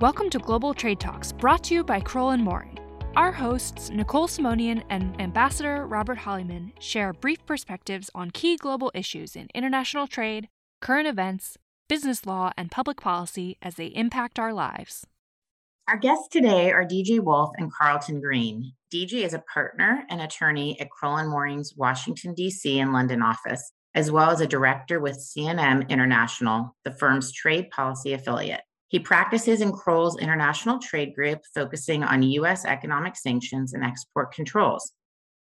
Welcome to Global Trade Talks, brought to you by Crowell and Moring. Our hosts, Nicole Simonian and Ambassador Robert Holleyman, share brief perspectives on key global issues in international trade, current events, business law, and public policy as they impact our lives. Our guests today are DJ Wolff and Carlton Greene. DJ is a partner and attorney at Crowell and Moring's Washington, D.C. and London office, as well as a director with C&M International, the firm's trade policy affiliate. He practices in Crowell's International Trade Group, focusing on U.S. economic sanctions and export controls.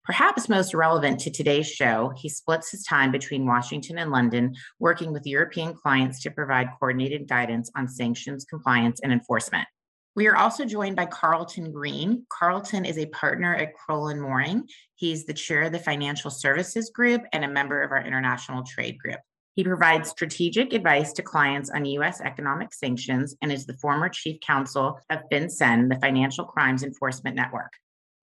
Perhaps most relevant to today's show, he splits his time between Washington and London, working with European clients to provide coordinated guidance on sanctions compliance and enforcement. We are also joined by Carlton Greene. Carlton is a partner at Crowell and Moring. He's the chair of the Financial Services Group and a member of our International Trade Group. He provides strategic advice to clients on U.S. economic sanctions and is the former chief counsel of FinCEN, the Financial Crimes Enforcement Network.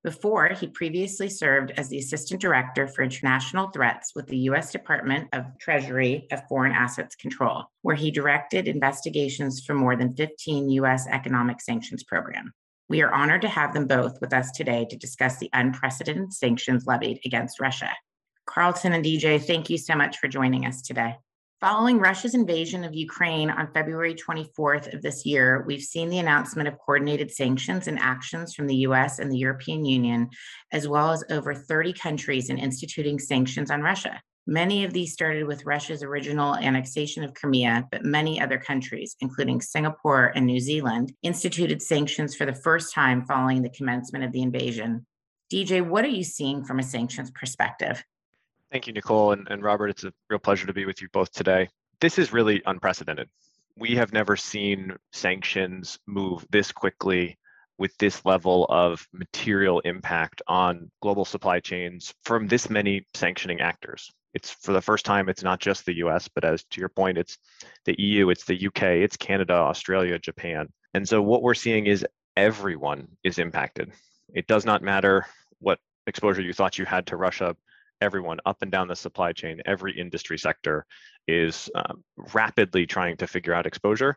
Before, he previously served as the Assistant Director for International Threats with the U.S. Department of Treasury of Foreign Assets Control, where he directed investigations for more than 15 U.S. economic sanctions programs. We are honored to have them both with us today to discuss the unprecedented sanctions levied against Russia. Carlton and DJ, thank you so much for joining us today. Following Russia's invasion of Ukraine on February 24th of this year, we've seen the announcement of coordinated sanctions and actions from the US and the European Union, as well as over 30 countries in instituting sanctions on Russia. Many of these started with Russia's original annexation of Crimea, but many other countries, including Singapore and New Zealand, instituted sanctions for the first time following the commencement of the invasion. DJ, what are you seeing from a sanctions perspective? Thank you, Nicole and, and Robert. It's a real pleasure to be with you both today. This is really unprecedented. We have never seen sanctions move this quickly with this level of material impact on global supply chains from this many sanctioning actors. It's for the first time, it's not just the US, but as to your point, it's the EU, it's the UK, it's Canada, Australia, Japan. And so what we're seeing is everyone is impacted. It does not matter what exposure you thought you had to Russia everyone up and down the supply chain, every industry sector is um, rapidly trying to figure out exposure.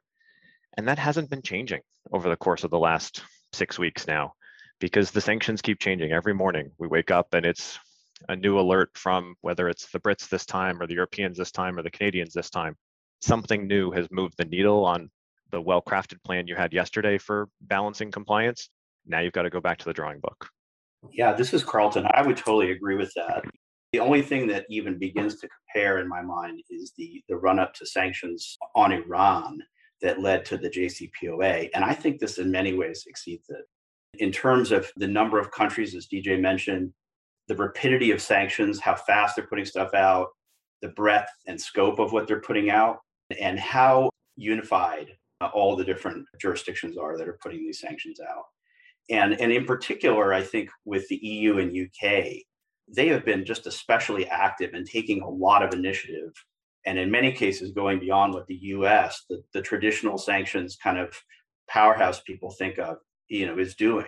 And that hasn't been changing over the course of the last six weeks now because the sanctions keep changing every morning. We wake up and it's a new alert from whether it's the Brits this time or the Europeans this time or the Canadians this time. Something new has moved the needle on the well crafted plan you had yesterday for balancing compliance. Now you've got to go back to the drawing book. Yeah, this is Carlton. I would totally agree with that. The only thing that even begins to compare in my mind is the, the run up to sanctions on Iran that led to the JCPOA. And I think this in many ways exceeds it. In terms of the number of countries, as DJ mentioned, the rapidity of sanctions, how fast they're putting stuff out, the breadth and scope of what they're putting out, and how unified uh, all the different jurisdictions are that are putting these sanctions out. And, and in particular, I think with the EU and UK, they have been just especially active in taking a lot of initiative and in many cases going beyond what the us the, the traditional sanctions kind of powerhouse people think of you know is doing.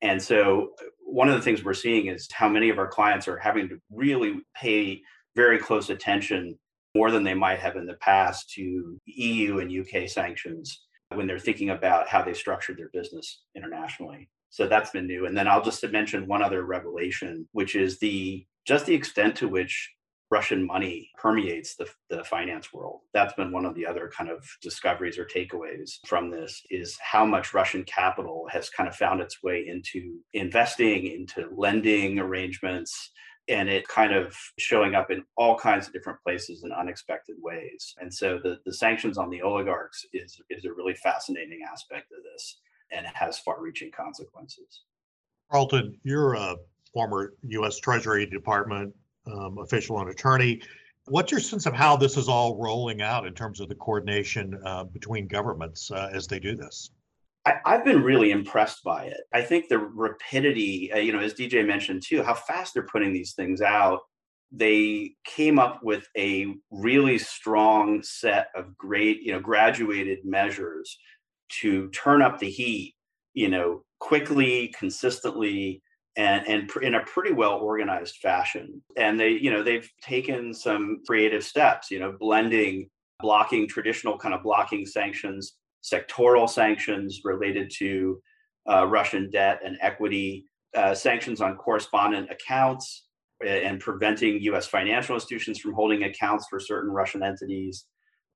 And so uh, one of the things we're seeing is how many of our clients are having to really pay very close attention more than they might have in the past to eu and uk sanctions when they're thinking about how they structured their business internationally so that's been new. And then I'll just mention one other revelation, which is the just the extent to which Russian money permeates the, the finance world. That's been one of the other kind of discoveries or takeaways from this is how much Russian capital has kind of found its way into investing, into lending arrangements, and it kind of showing up in all kinds of different places in unexpected ways. And so the, the sanctions on the oligarchs is, is a really fascinating aspect of this and has far reaching consequences. Carlton, you're a former U.S. Treasury Department um, official and attorney. What's your sense of how this is all rolling out in terms of the coordination uh, between governments uh, as they do this? I, have been really impressed by it. I think the rapidity, uh, you know, as DJ mentioned too, how fast they're putting these things out. They came up with a really strong set of great, you know, graduated measures to turn up the heat, you know, quickly, consistently, and and in a pretty well organized fashion. And they, you know, they've taken some creative steps, you know, blending blocking traditional kind of blocking sanctions sectoral sanctions related to uh, Russian debt and equity, uh, sanctions on correspondent accounts, and preventing U.S. financial institutions from holding accounts for certain Russian entities,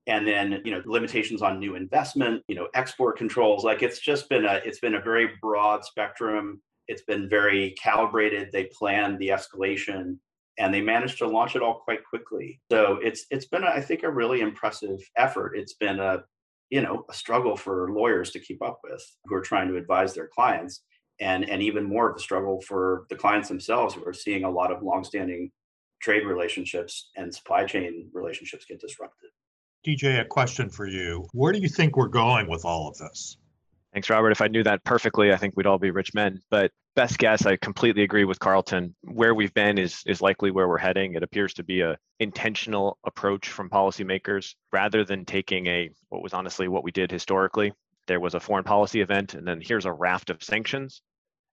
and then you know limitations on new investment, you know export controls. Like it's just been a it's been a very broad spectrum. It's been very calibrated. They planned the escalation and they managed to launch it all quite quickly. So it's it's been I think a really impressive effort. It's been a you know a struggle for lawyers to keep up with who are trying to advise their clients and and even more of a struggle for the clients themselves who are seeing a lot of longstanding trade relationships and supply chain relationships get disrupted. DJ, a question for you. Where do you think we're going with all of this? Thanks, Robert. If I knew that perfectly, I think we'd all be rich men. But best guess, I completely agree with Carlton. Where we've been is is likely where we're heading. It appears to be a intentional approach from policymakers rather than taking a what was honestly what we did historically. There was a foreign policy event, and then here's a raft of sanctions,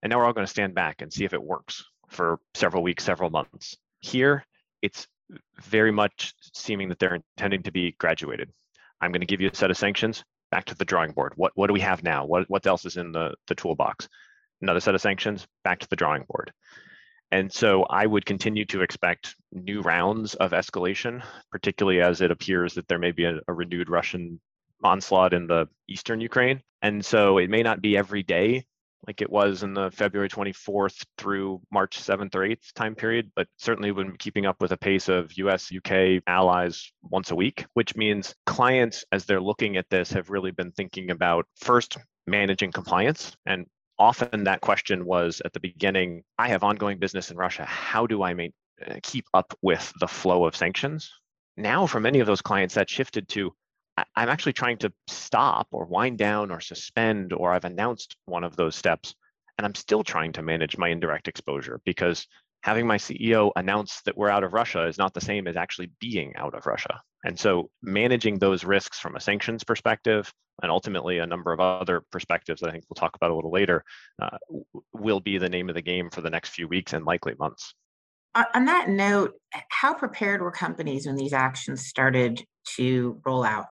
and now we're all going to stand back and see if it works for several weeks, several months. Here, it's very much seeming that they're intending to be graduated. I'm going to give you a set of sanctions. Back to the drawing board. What what do we have now? What what else is in the the toolbox? Another set of sanctions. Back to the drawing board. And so I would continue to expect new rounds of escalation, particularly as it appears that there may be a, a renewed Russian onslaught in the eastern Ukraine. And so it may not be every day like it was in the February 24th through March 7th or 8th time period, but certainly been keeping up with a pace of US, UK allies once a week, which means clients, as they're looking at this, have really been thinking about first managing compliance. And often that question was at the beginning I have ongoing business in Russia. How do I keep up with the flow of sanctions? Now, for many of those clients, that shifted to I'm actually trying to stop or wind down or suspend, or I've announced one of those steps, and I'm still trying to manage my indirect exposure because having my CEO announce that we're out of Russia is not the same as actually being out of Russia. And so managing those risks from a sanctions perspective and ultimately a number of other perspectives that I think we'll talk about a little later uh, will be the name of the game for the next few weeks and likely months. On that note, how prepared were companies when these actions started to roll out?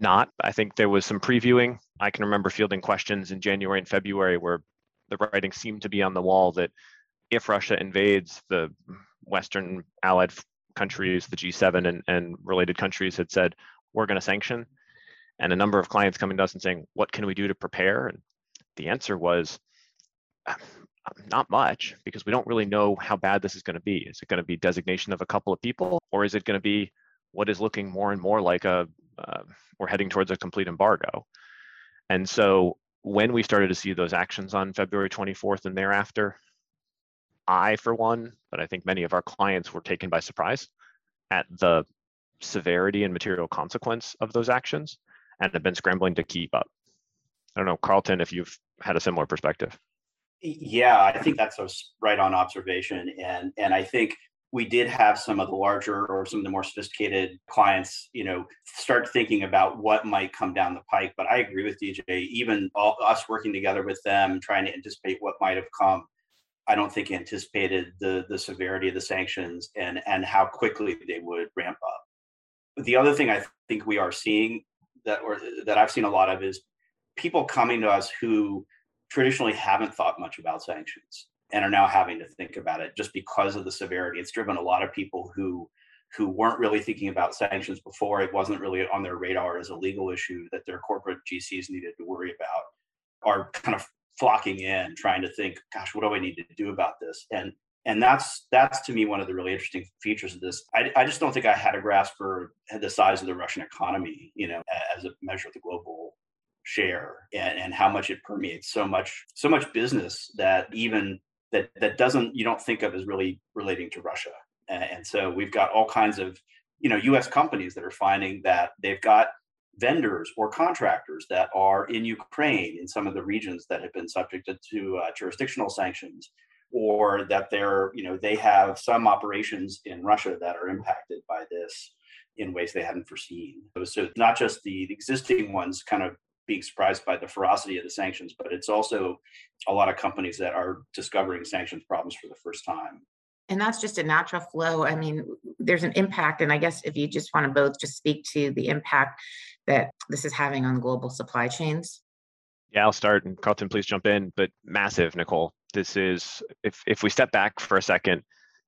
Not. I think there was some previewing. I can remember fielding questions in January and February where the writing seemed to be on the wall that if Russia invades, the Western allied countries, the G7 and, and related countries had said, we're going to sanction. And a number of clients coming to us and saying, what can we do to prepare? And the answer was, um, not much because we don't really know how bad this is going to be. Is it going to be designation of a couple of people, or is it going to be what is looking more and more like a uh, we're heading towards a complete embargo. And so when we started to see those actions on February 24th and thereafter, I, for one, but I think many of our clients were taken by surprise at the severity and material consequence of those actions and have been scrambling to keep up. I don't know, Carlton, if you've had a similar perspective. Yeah, I think that's a right on observation. And and I think we did have some of the larger or some of the more sophisticated clients, you know, start thinking about what might come down the pike. But I agree with DJ, even all, us working together with them, trying to anticipate what might have come. I don't think anticipated the the severity of the sanctions and and how quickly they would ramp up. The other thing I think we are seeing that or that I've seen a lot of is people coming to us who traditionally haven't thought much about sanctions and are now having to think about it just because of the severity. It's driven a lot of people who who weren't really thinking about sanctions before. It wasn't really on their radar as a legal issue that their corporate GCs needed to worry about. Are kind of flocking in, trying to think, "Gosh, what do I need to do about this?" and and that's that's to me one of the really interesting features of this. I, I just don't think I had a grasp for the size of the Russian economy, you know, as a measure of the global share and, and how much it permeates so much so much business that even that that doesn't you don't think of as really relating to Russia. And so we've got all kinds of you know U.S. companies that are finding that they've got vendors or contractors that are in Ukraine in some of the regions that have been subjected to uh, jurisdictional sanctions, or that they're you know they have some operations in Russia that are impacted by this in ways they hadn't foreseen. So it's not just the existing ones kind of being surprised by the ferocity of the sanctions, but it's also a lot of companies that are discovering sanctions problems for the first time. And that's just a natural flow. I mean, there's an impact. And I guess if you just want to both just speak to the impact that this is having on global supply chains. Yeah, I'll start and Carlton, please jump in, but massive, Nicole. This is, if, if we step back for a second,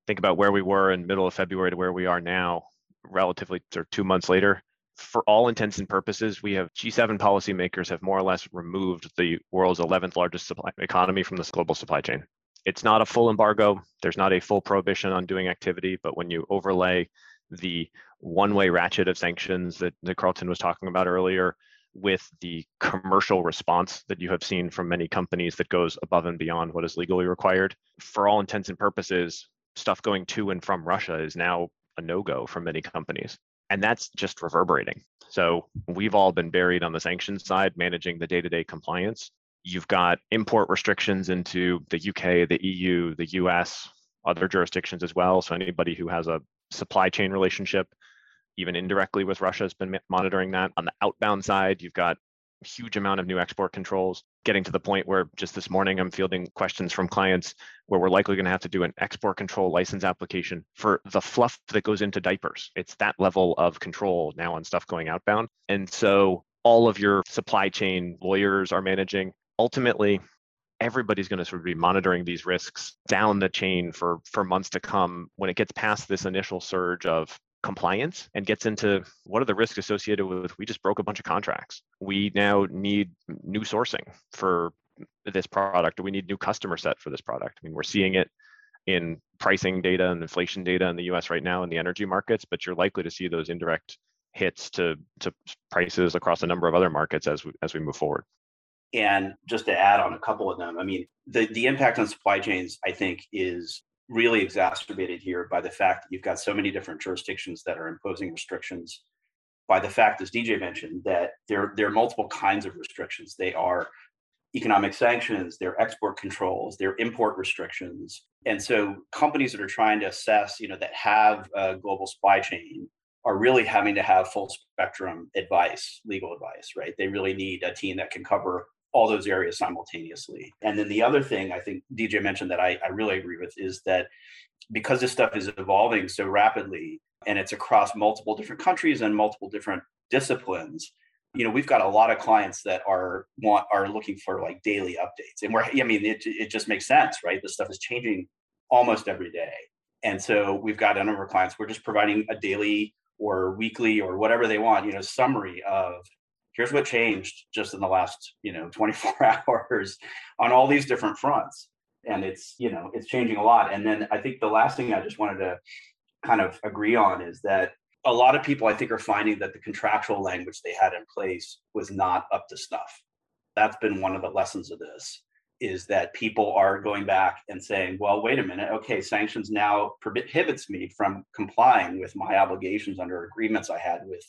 think about where we were in middle of February to where we are now, relatively sort of two months later, for all intents and purposes, we have G7 policymakers have more or less removed the world's 11th largest supply economy from this global supply chain. It's not a full embargo. There's not a full prohibition on doing activity, but when you overlay the one-way ratchet of sanctions that, that Carlton was talking about earlier with the commercial response that you have seen from many companies that goes above and beyond what is legally required, for all intents and purposes, stuff going to and from Russia is now a no-go for many companies and that's just reverberating. So we've all been buried on the sanctions side, managing the day-to-day compliance. You've got import restrictions into the UK, the EU, the US, other jurisdictions as well. So anybody who has a supply chain relationship, even indirectly with Russia, has been monitoring that. On the outbound side, you've got huge amount of new export controls, getting to the point where just this morning I'm fielding questions from clients where we're likely going to have to do an export control license application for the fluff that goes into diapers. It's that level of control now on stuff going outbound. And so all of your supply chain lawyers are managing. Ultimately, everybody's going to sort of be monitoring these risks down the chain for for months to come when it gets past this initial surge of compliance and gets into what are the risks associated with we just broke a bunch of contracts. We now need new sourcing for this product, or we need new customer set for this product. I mean, we're seeing it in pricing data and inflation data in the US right now in the energy markets, but you're likely to see those indirect hits to, to prices across a number of other markets as we, as we move forward. And just to add on a couple of them, I mean, the, the impact on supply chains, I think, is really exacerbated here by the fact that you've got so many different jurisdictions that are imposing restrictions by the fact as dj mentioned that there, there are multiple kinds of restrictions. They are economic sanctions they're export controls they're import restrictions. And so companies that are trying to assess you know that have a global supply chain are really having to have full spectrum advice legal advice right? They really need a team that can cover all those areas simultaneously. And then the other thing I think DJ mentioned that I, I really agree with is that because this stuff is evolving so rapidly and it's across multiple different countries and multiple different disciplines, you know, we've got a lot of clients that are want are looking for like daily updates. And we're I mean, it it just makes sense, right? This stuff is changing almost every day. And so we've got a number of clients, we're just providing a daily or weekly or whatever they want, you know, summary of here's what changed just in the last you know 24 hours on all these different fronts. And it's you know it's changing a lot. And then i think the last thing i just wanted to kind of agree on is that a lot of people i think are finding that the contractual language they had in place was not up to snuff. That's been one of the lessons of this is that people are going back and saying well wait a minute. Okay sanctions now prohibits me from complying with my obligations under agreements i had with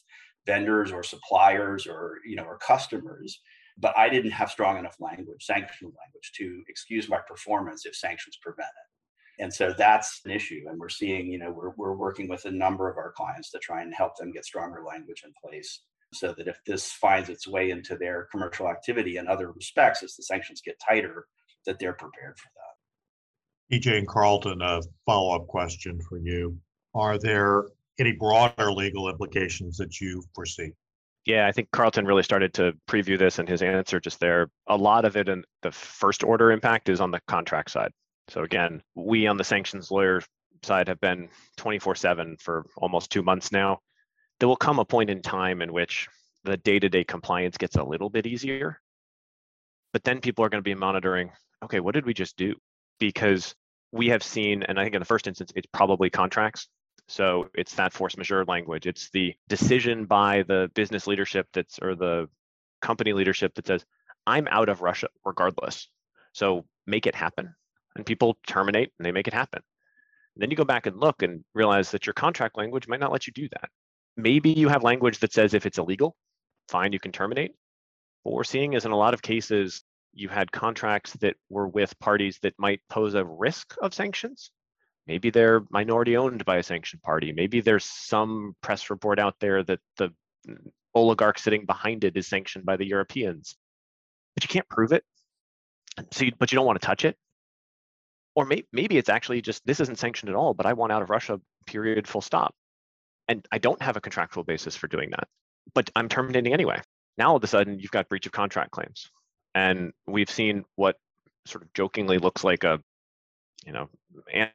vendors or suppliers or you know or customers but i didn't have strong enough language sanctions language to excuse my performance if sanctions prevent it. And so that's an issue and we're seeing you know we're, we're working with a number of our clients to try and help them get stronger language in place so that if this finds its way into their commercial activity in other respects as the sanctions get tighter that they're prepared for that. DJ and carlton a follow-up question for you. Are there any broader legal implications that you foresee? Yeah, I think Carlton really started to preview this in his answer just there. A lot of it and the first order impact is on the contract side. So again, we on the sanctions lawyer side have been 24/7 for almost 2 months now. There will come a point in time in which the day-to-day compliance gets a little bit easier. But then people are going to be monitoring, okay, what did we just do? Because we have seen and I think in the first instance it's probably contracts so it's that force majeure language. It's the decision by the business leadership that's or the company leadership that says, I'm out of Russia regardless. So make it happen. And people terminate and they make it happen. And then you go back and look and realize that your contract language might not let you do that. Maybe you have language that says if it's illegal, fine, you can terminate. What we're seeing is in a lot of cases, you had contracts that were with parties that might pose a risk of sanctions maybe they're minority owned by a sanctioned party maybe there's some press report out there that the oligarch sitting behind it is sanctioned by the europeans but you can't prove it so you, but you don't want to touch it Or may, maybe it's actually just this isn't sanctioned at all, but I want out of Russia, period, full stop. And I don't have a contractual basis for doing that, but I'm terminating anyway. Now all of a sudden you've got breach of contract claims. And we've seen what sort of jokingly looks like a you know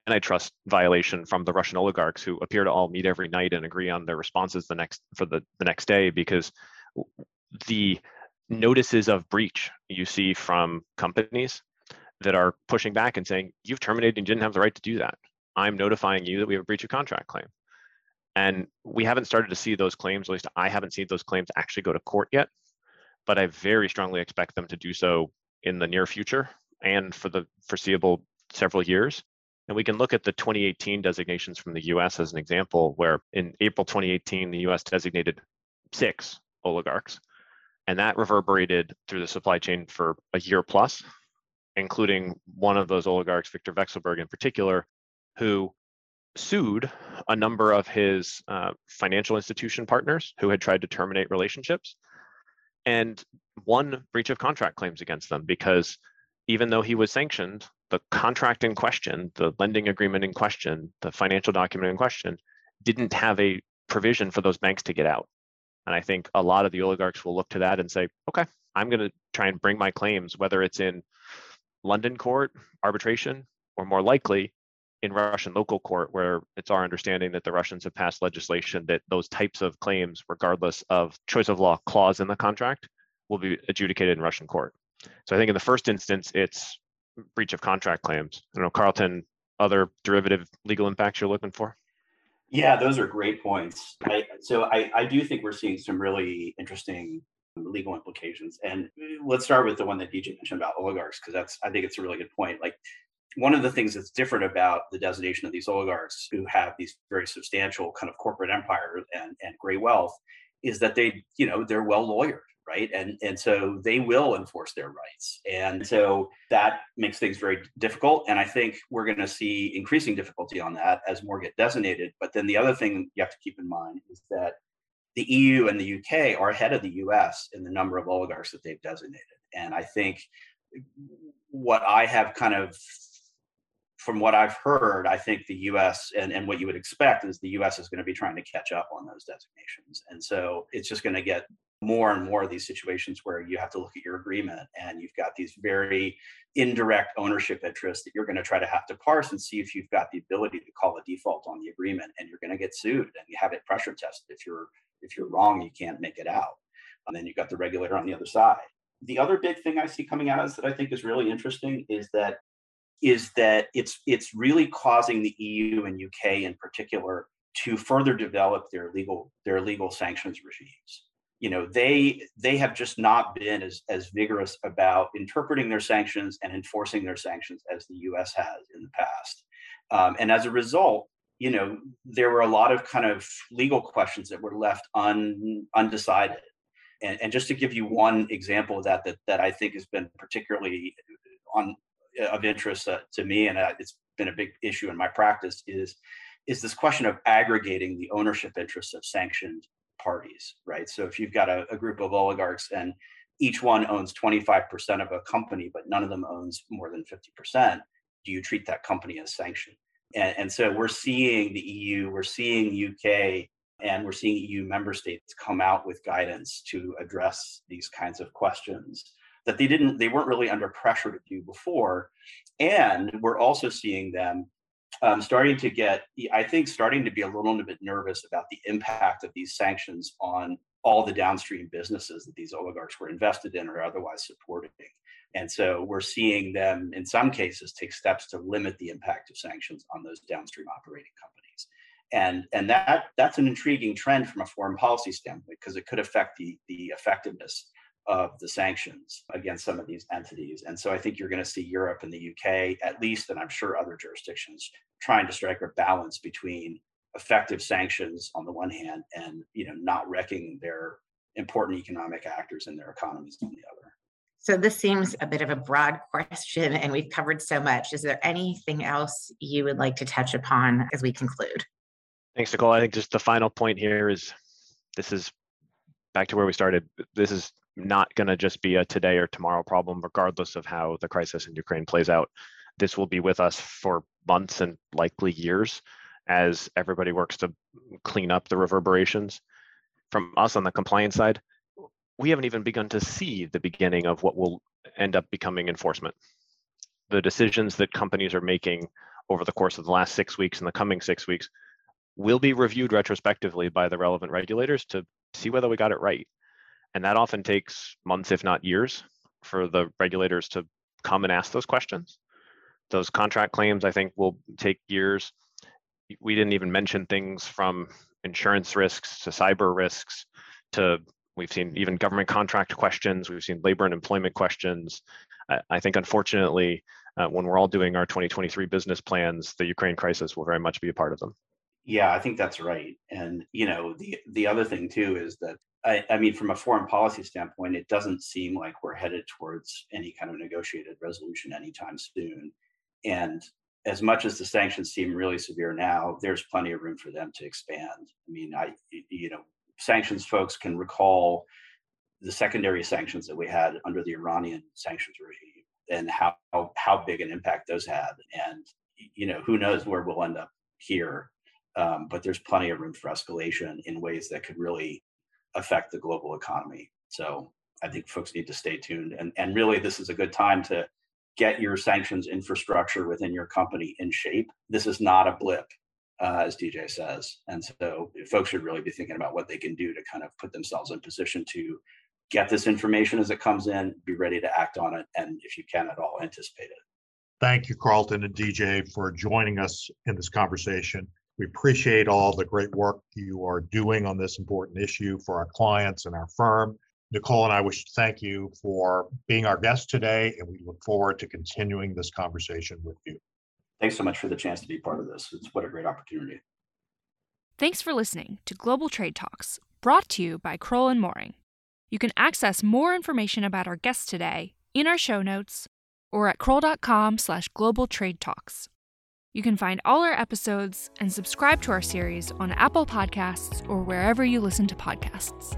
antitrust violation from the Russian oligarchs who appear to all meet every night and agree on their responses the next for the, the next day because the notices of breach you see from companies that are pushing back and saying you've terminated and you didn't have the right to do that. I'm notifying you that we have a breach of contract claim. And we haven't started to see those claims at least i haven't seen those claims actually go to court yet but i very strongly expect them to do so in the near future and for the foreseeable several years and we can look at the 2018 designations from the US as an example, where in April 2018, the US designated six oligarchs. And that reverberated through the supply chain for a year plus, including one of those oligarchs, Viktor Vekselberg in particular, who sued a number of his uh, financial institution partners who had tried to terminate relationships and won breach of contract claims against them because even though he was sanctioned, the contract in question, the lending agreement in question, the financial document in question didn't have a provision for those banks to get out. And I think a lot of the oligarchs will look to that and say, okay, I'm going to try and bring my claims, whether it's in London court, arbitration, or more likely in Russian local court, where it's our understanding that the Russians have passed legislation that those types of claims, regardless of choice of law clause in the contract, will be adjudicated in Russian court. So I think in the first instance, it's breach of contract claims. I don't know, Carlton, other derivative legal impacts you're looking for? Yeah, those are great points. I, so I, I do think we're seeing some really interesting legal implications. And let's start with the one that DJ mentioned about oligarchs, because that's I think it's a really good point. Like one of the things that's different about the designation of these oligarchs who have these very substantial kind of corporate empires and, and great wealth is that they, you know, they're well lawyered right? And and so they will enforce their rights. And so that makes things very difficult. And i think we're going to see increasing difficulty on that as more get designated. But then the other thing you have to keep in mind is that the eu and the uk are ahead of the us in the number of oligarchs that they've designated. And i think what i have kind of from what I've heard, I think the US and, and what you would expect is the US is going to be trying to catch up on those designations. And so it's just going to get more and more of these situations where you have to look at your agreement and you've got these very indirect ownership interests that you're going to try to have to parse and see if you've got the ability to call a default on the agreement and you're going to get sued and you have it pressure tested. If you're if you're wrong you can't make it out. And then you've got the regulator on the other side. The other big thing i see coming out this that i think is really interesting is that is that it's it's really causing the eu and uk in particular to further develop their legal their legal sanctions regimes you know they they have just not been as as vigorous about interpreting their sanctions and enforcing their sanctions as the U.S. has in the past, um, and as a result, you know there were a lot of kind of legal questions that were left un, undecided. And, and just to give you one example of that that that I think has been particularly on of interest uh, to me, and uh, it's been a big issue in my practice is is this question of aggregating the ownership interests of sanctioned parties, right? So if you've got a, a group of oligarchs and each one owns 25% of a company, but none of them owns more than 50%, do you treat that company as sanctioned? And, and so we're seeing the EU, we're seeing UK, and we're seeing EU member states come out with guidance to address these kinds of questions that they didn't, they weren't really under pressure to do before. And we're also seeing them um, starting to get, I think, starting to be a little bit nervous about the impact of these sanctions on all the downstream businesses that these oligarchs were invested in or otherwise supporting. And so we're seeing them, in some cases, take steps to limit the impact of sanctions on those downstream operating companies. And, and that, that's an intriguing trend from a foreign policy standpoint because it could affect the, the effectiveness of the sanctions against some of these entities. And so I think you're going to see Europe and the UK, at least, and I'm sure other jurisdictions, trying to strike a balance between effective sanctions on the one hand and you know not wrecking their important economic actors in their economies on the other. So this seems a bit of a broad question and we've covered so much. Is there anything else you would like to touch upon as we conclude? Thanks, Nicole. I think just the final point here is this is back to where we started. This is not going to just be a today or tomorrow problem, regardless of how the crisis in Ukraine plays out. this will be with us for months and likely years as everybody works to clean up the reverberations. From us on the compliance side, we haven't even begun to see the beginning of what will end up becoming enforcement. The decisions that companies are making over the course of the last six weeks and the coming six weeks will be reviewed retrospectively by the relevant regulators to see whether we got it right. And that often takes months, if not years, for the regulators to come and ask those questions. Those contract claims, I think, will take years. We didn't even mention things from insurance risks to cyber risks to we've seen even government contract questions, we've seen labor and employment questions. I think, unfortunately, uh, when we're all doing our 2023 business plans, the Ukraine crisis will very much be a part of them. Yeah, I think that's right. And you know, the the other thing too is that I, I, mean, from a foreign policy standpoint, it doesn't seem like we're headed towards any kind of negotiated resolution anytime soon. And as much as the sanctions seem really severe now, there's plenty of room for them to expand. I mean, I you know, sanctions folks can recall the secondary sanctions that we had under the Iranian sanctions regime and how how big an impact those had. And you know, who knows where we'll end up here um, but there's plenty of room for escalation in ways that could really affect the global economy. So I think folks need to stay tuned. And, and really, this is a good time to get your sanctions infrastructure within your company in shape. This is not a blip, uh, as DJ says. And so folks should really be thinking about what they can do to kind of put themselves in position to get this information as it comes in, be ready to act on it, and if you can at all, anticipate it. Thank you, Carlton and DJ, for joining us in this conversation. We appreciate all the great work you are doing on this important issue for our clients and our firm. Nicole and I wish to thank you for being our guest today, and we look forward to continuing this conversation with you. Thanks so much for the chance to be part of this. It's what a great opportunity. Thanks for listening to Global Trade Talks, brought to you by Crowell and Moring. You can access more information about our guests today in our show notes or at crowell.com slash global trade talks. You can find all our episodes and subscribe to our series on Apple Podcasts or wherever you listen to podcasts.